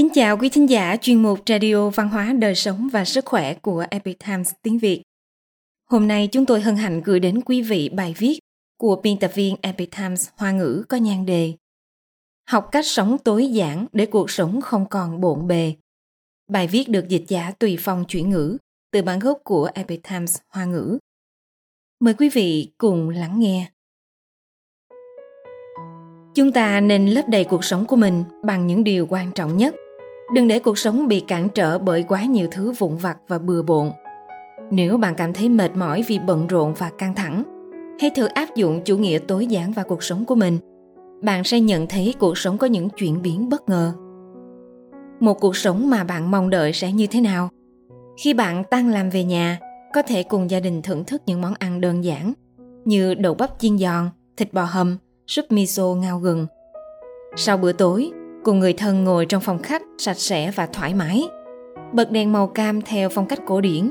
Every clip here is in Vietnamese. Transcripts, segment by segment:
Kính chào quý thính giả, chuyên mục Radio Văn hóa Đời sống và Sức khỏe của Epic Times tiếng Việt. Hôm nay chúng tôi hân hạnh gửi đến quý vị bài viết của biên tập viên Epic Times Hoa ngữ có nhan đề Học cách sống tối giản để cuộc sống không còn bộn bề. Bài viết được dịch giả tùy phong chuyển ngữ từ bản gốc của Epic Times Hoa ngữ. Mời quý vị cùng lắng nghe. Chúng ta nên lấp đầy cuộc sống của mình bằng những điều quan trọng nhất. Đừng để cuộc sống bị cản trở bởi quá nhiều thứ vụn vặt và bừa bộn. Nếu bạn cảm thấy mệt mỏi vì bận rộn và căng thẳng, hãy thử áp dụng chủ nghĩa tối giản vào cuộc sống của mình. Bạn sẽ nhận thấy cuộc sống có những chuyển biến bất ngờ. Một cuộc sống mà bạn mong đợi sẽ như thế nào? Khi bạn tăng làm về nhà, có thể cùng gia đình thưởng thức những món ăn đơn giản như đậu bắp chiên giòn, thịt bò hầm, súp miso ngao gừng. Sau bữa tối, cùng người thân ngồi trong phòng khách sạch sẽ và thoải mái. Bật đèn màu cam theo phong cách cổ điển,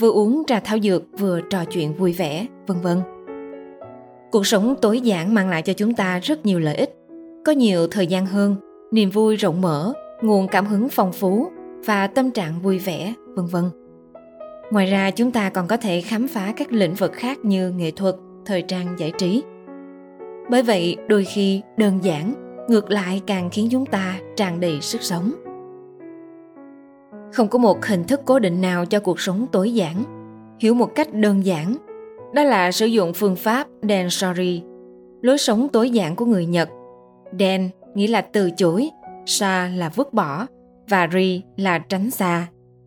vừa uống trà thảo dược vừa trò chuyện vui vẻ, vân vân. Cuộc sống tối giản mang lại cho chúng ta rất nhiều lợi ích, có nhiều thời gian hơn, niềm vui rộng mở, nguồn cảm hứng phong phú và tâm trạng vui vẻ, vân vân. Ngoài ra chúng ta còn có thể khám phá các lĩnh vực khác như nghệ thuật, thời trang giải trí. Bởi vậy, đôi khi đơn giản ngược lại càng khiến chúng ta tràn đầy sức sống. Không có một hình thức cố định nào cho cuộc sống tối giản. Hiểu một cách đơn giản, đó là sử dụng phương pháp Densori, lối sống tối giản của người Nhật. Den nghĩa là từ chối, sa là vứt bỏ và ri là tránh xa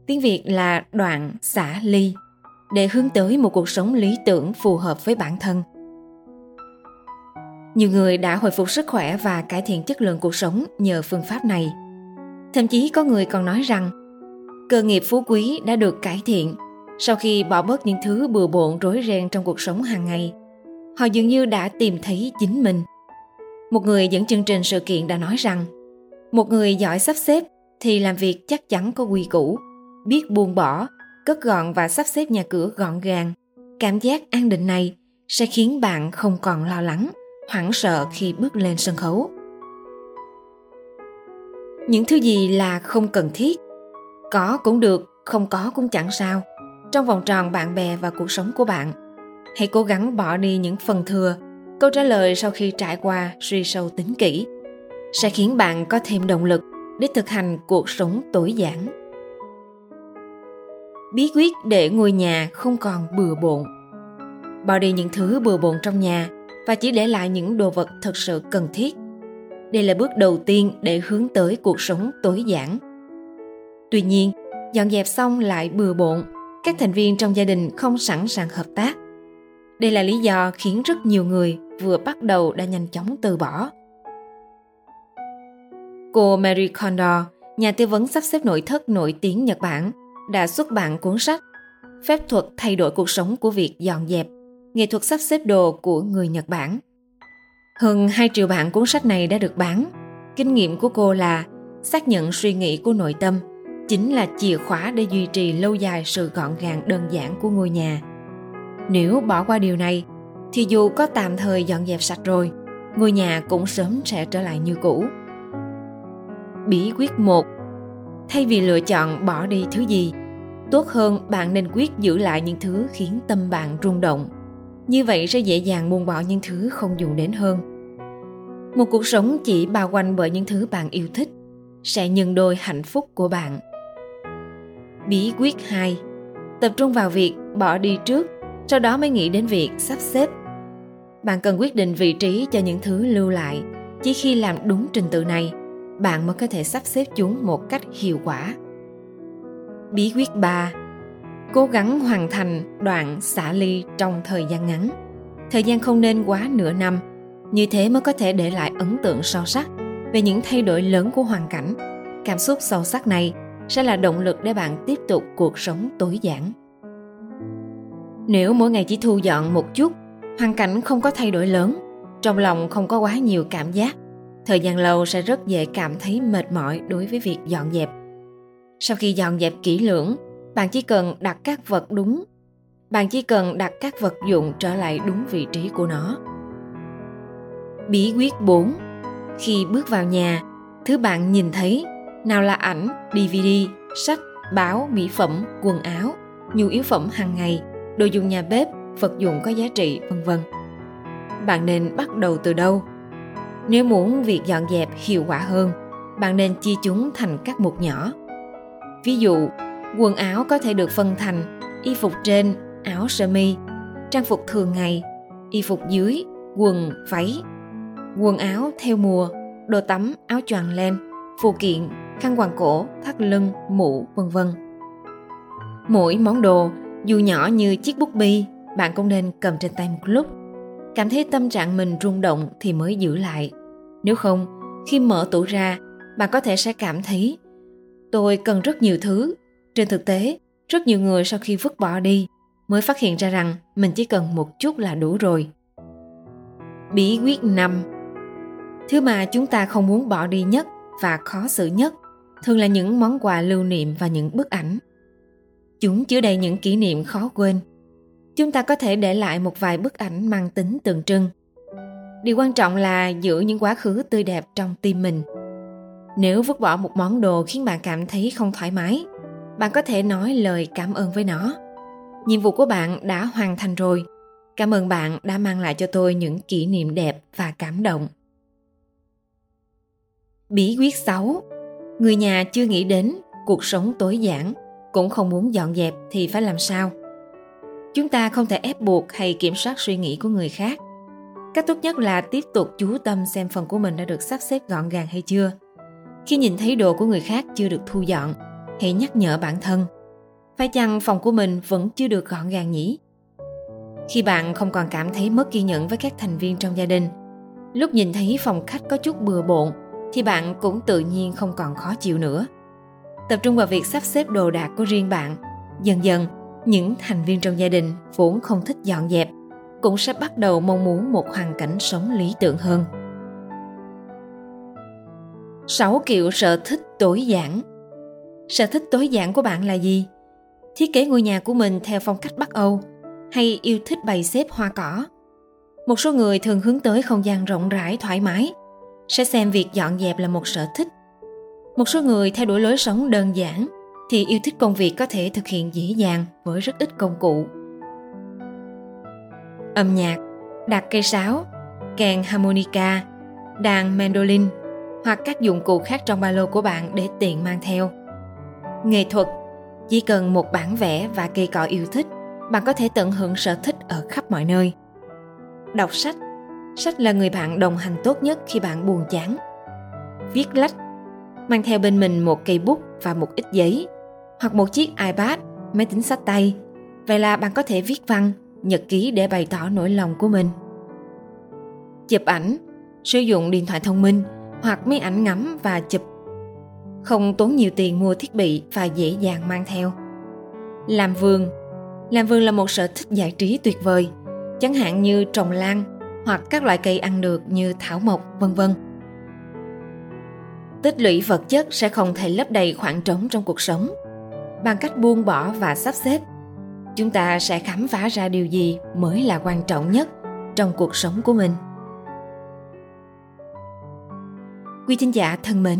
tiếng Việt là đoạn xả ly, để hướng tới một cuộc sống lý tưởng phù hợp với bản thân. Nhiều người đã hồi phục sức khỏe và cải thiện chất lượng cuộc sống nhờ phương pháp này. Thậm chí có người còn nói rằng, cơ nghiệp phú quý đã được cải thiện sau khi bỏ bớt những thứ bừa bộn rối ren trong cuộc sống hàng ngày. Họ dường như đã tìm thấy chính mình. Một người dẫn chương trình sự kiện đã nói rằng, một người giỏi sắp xếp thì làm việc chắc chắn có quy củ, biết buông bỏ, cất gọn và sắp xếp nhà cửa gọn gàng cảm giác an định này sẽ khiến bạn không còn lo lắng hoảng sợ khi bước lên sân khấu. Những thứ gì là không cần thiết, có cũng được, không có cũng chẳng sao. Trong vòng tròn bạn bè và cuộc sống của bạn, hãy cố gắng bỏ đi những phần thừa. Câu trả lời sau khi trải qua suy sâu tính kỹ sẽ khiến bạn có thêm động lực để thực hành cuộc sống tối giản. Bí quyết để ngôi nhà không còn bừa bộn. Bỏ đi những thứ bừa bộn trong nhà và chỉ để lại những đồ vật thật sự cần thiết. Đây là bước đầu tiên để hướng tới cuộc sống tối giản. Tuy nhiên dọn dẹp xong lại bừa bộn các thành viên trong gia đình không sẵn sàng hợp tác. Đây là lý do khiến rất nhiều người vừa bắt đầu đã nhanh chóng từ bỏ. Cô Mary Kondo, nhà tư vấn sắp xếp nội thất nổi tiếng Nhật Bản, đã xuất bản cuốn sách Phép thuật thay đổi cuộc sống của việc dọn dẹp, nghệ thuật sắp xếp đồ của người Nhật Bản. Hơn 2 triệu bản cuốn sách này đã được bán. Kinh nghiệm của cô là xác nhận suy nghĩ của nội tâm chính là chìa khóa để duy trì lâu dài sự gọn gàng đơn giản của ngôi nhà. Nếu bỏ qua điều này, thì dù có tạm thời dọn dẹp sạch rồi, ngôi nhà cũng sớm sẽ trở lại như cũ. Bí quyết 1 Thay vì lựa chọn bỏ đi thứ gì, tốt hơn bạn nên quyết giữ lại những thứ khiến tâm bạn rung động như vậy sẽ dễ dàng buông bỏ những thứ không dùng đến hơn. Một cuộc sống chỉ bao quanh bởi những thứ bạn yêu thích sẽ nhân đôi hạnh phúc của bạn. Bí quyết 2 tập trung vào việc bỏ đi trước, sau đó mới nghĩ đến việc sắp xếp. Bạn cần quyết định vị trí cho những thứ lưu lại, chỉ khi làm đúng trình tự này, bạn mới có thể sắp xếp chúng một cách hiệu quả. Bí quyết 3 Cố gắng hoàn thành đoạn xả ly trong thời gian ngắn. Thời gian không nên quá nửa năm, như thế mới có thể để lại ấn tượng sâu sắc về những thay đổi lớn của hoàn cảnh. Cảm xúc sâu sắc này sẽ là động lực để bạn tiếp tục cuộc sống tối giản. Nếu mỗi ngày chỉ thu dọn một chút, hoàn cảnh không có thay đổi lớn, trong lòng không có quá nhiều cảm giác, thời gian lâu sẽ rất dễ cảm thấy mệt mỏi đối với việc dọn dẹp sau khi dọn dẹp kỹ lưỡng, bạn chỉ cần đặt các vật đúng. Bạn chỉ cần đặt các vật dụng trở lại đúng vị trí của nó. Bí quyết 4 Khi bước vào nhà, thứ bạn nhìn thấy nào là ảnh, DVD, sách, báo, mỹ phẩm, quần áo, nhu yếu phẩm hàng ngày, đồ dùng nhà bếp, vật dụng có giá trị, vân vân. Bạn nên bắt đầu từ đâu? Nếu muốn việc dọn dẹp hiệu quả hơn, bạn nên chia chúng thành các mục nhỏ. Ví dụ, quần áo có thể được phân thành y phục trên, áo sơ mi, trang phục thường ngày, y phục dưới, quần, váy, quần áo theo mùa, đồ tắm, áo choàng len, phụ kiện, khăn quàng cổ, thắt lưng, mũ, vân vân. Mỗi món đồ, dù nhỏ như chiếc bút bi, bạn cũng nên cầm trên tay một lúc. Cảm thấy tâm trạng mình rung động thì mới giữ lại. Nếu không, khi mở tủ ra, bạn có thể sẽ cảm thấy tôi cần rất nhiều thứ. Trên thực tế, rất nhiều người sau khi vứt bỏ đi mới phát hiện ra rằng mình chỉ cần một chút là đủ rồi. Bí quyết 5 Thứ mà chúng ta không muốn bỏ đi nhất và khó xử nhất thường là những món quà lưu niệm và những bức ảnh. Chúng chứa đầy những kỷ niệm khó quên. Chúng ta có thể để lại một vài bức ảnh mang tính tượng trưng. Điều quan trọng là giữ những quá khứ tươi đẹp trong tim mình. Nếu vứt bỏ một món đồ khiến bạn cảm thấy không thoải mái, bạn có thể nói lời cảm ơn với nó. Nhiệm vụ của bạn đã hoàn thành rồi. Cảm ơn bạn đã mang lại cho tôi những kỷ niệm đẹp và cảm động. Bí quyết 6 Người nhà chưa nghĩ đến cuộc sống tối giản, cũng không muốn dọn dẹp thì phải làm sao? Chúng ta không thể ép buộc hay kiểm soát suy nghĩ của người khác. Cách tốt nhất là tiếp tục chú tâm xem phần của mình đã được sắp xếp gọn gàng hay chưa. Khi nhìn thấy đồ của người khác chưa được thu dọn, hãy nhắc nhở bản thân. Phải chăng phòng của mình vẫn chưa được gọn gàng nhỉ? Khi bạn không còn cảm thấy mất kiên nhẫn với các thành viên trong gia đình, lúc nhìn thấy phòng khách có chút bừa bộn thì bạn cũng tự nhiên không còn khó chịu nữa. Tập trung vào việc sắp xếp đồ đạc của riêng bạn. Dần dần, những thành viên trong gia đình vốn không thích dọn dẹp cũng sẽ bắt đầu mong muốn một hoàn cảnh sống lý tưởng hơn. 6 kiểu sở thích tối giản Sở thích tối giản của bạn là gì? Thiết kế ngôi nhà của mình theo phong cách Bắc Âu hay yêu thích bày xếp hoa cỏ? Một số người thường hướng tới không gian rộng rãi thoải mái sẽ xem việc dọn dẹp là một sở thích. Một số người theo đuổi lối sống đơn giản thì yêu thích công việc có thể thực hiện dễ dàng với rất ít công cụ. Âm nhạc, đặt cây sáo, kèn harmonica, đàn mandolin hoặc các dụng cụ khác trong ba lô của bạn để tiện mang theo. Nghệ thuật, chỉ cần một bản vẽ và cây cọ yêu thích, bạn có thể tận hưởng sở thích ở khắp mọi nơi. Đọc sách Sách là người bạn đồng hành tốt nhất khi bạn buồn chán. Viết lách Mang theo bên mình một cây bút và một ít giấy hoặc một chiếc iPad, máy tính sách tay. Vậy là bạn có thể viết văn, nhật ký để bày tỏ nỗi lòng của mình. Chụp ảnh Sử dụng điện thoại thông minh hoặc máy ảnh ngắm và chụp. Không tốn nhiều tiền mua thiết bị và dễ dàng mang theo. Làm vườn Làm vườn là một sở thích giải trí tuyệt vời, chẳng hạn như trồng lan, hoặc các loại cây ăn được như thảo mộc, vân vân. Tích lũy vật chất sẽ không thể lấp đầy khoảng trống trong cuộc sống. Bằng cách buông bỏ và sắp xếp, chúng ta sẽ khám phá ra điều gì mới là quan trọng nhất trong cuộc sống của mình. Quý thính giả thân mến,